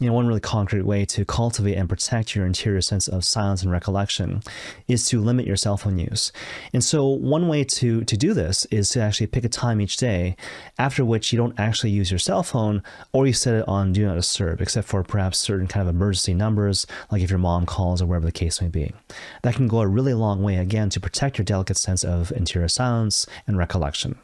you know, one really concrete way to cultivate and protect your interior sense of silence and recollection is to limit your cell phone use. And so one way to to do this is to actually pick a time each day after which you don't actually use your cell phone or you set it on do not disturb except for perhaps certain kind of emergency numbers like if your mom calls or wherever the case may be. That can go a really long way again to protect your delicate sense of interior silence and recollection.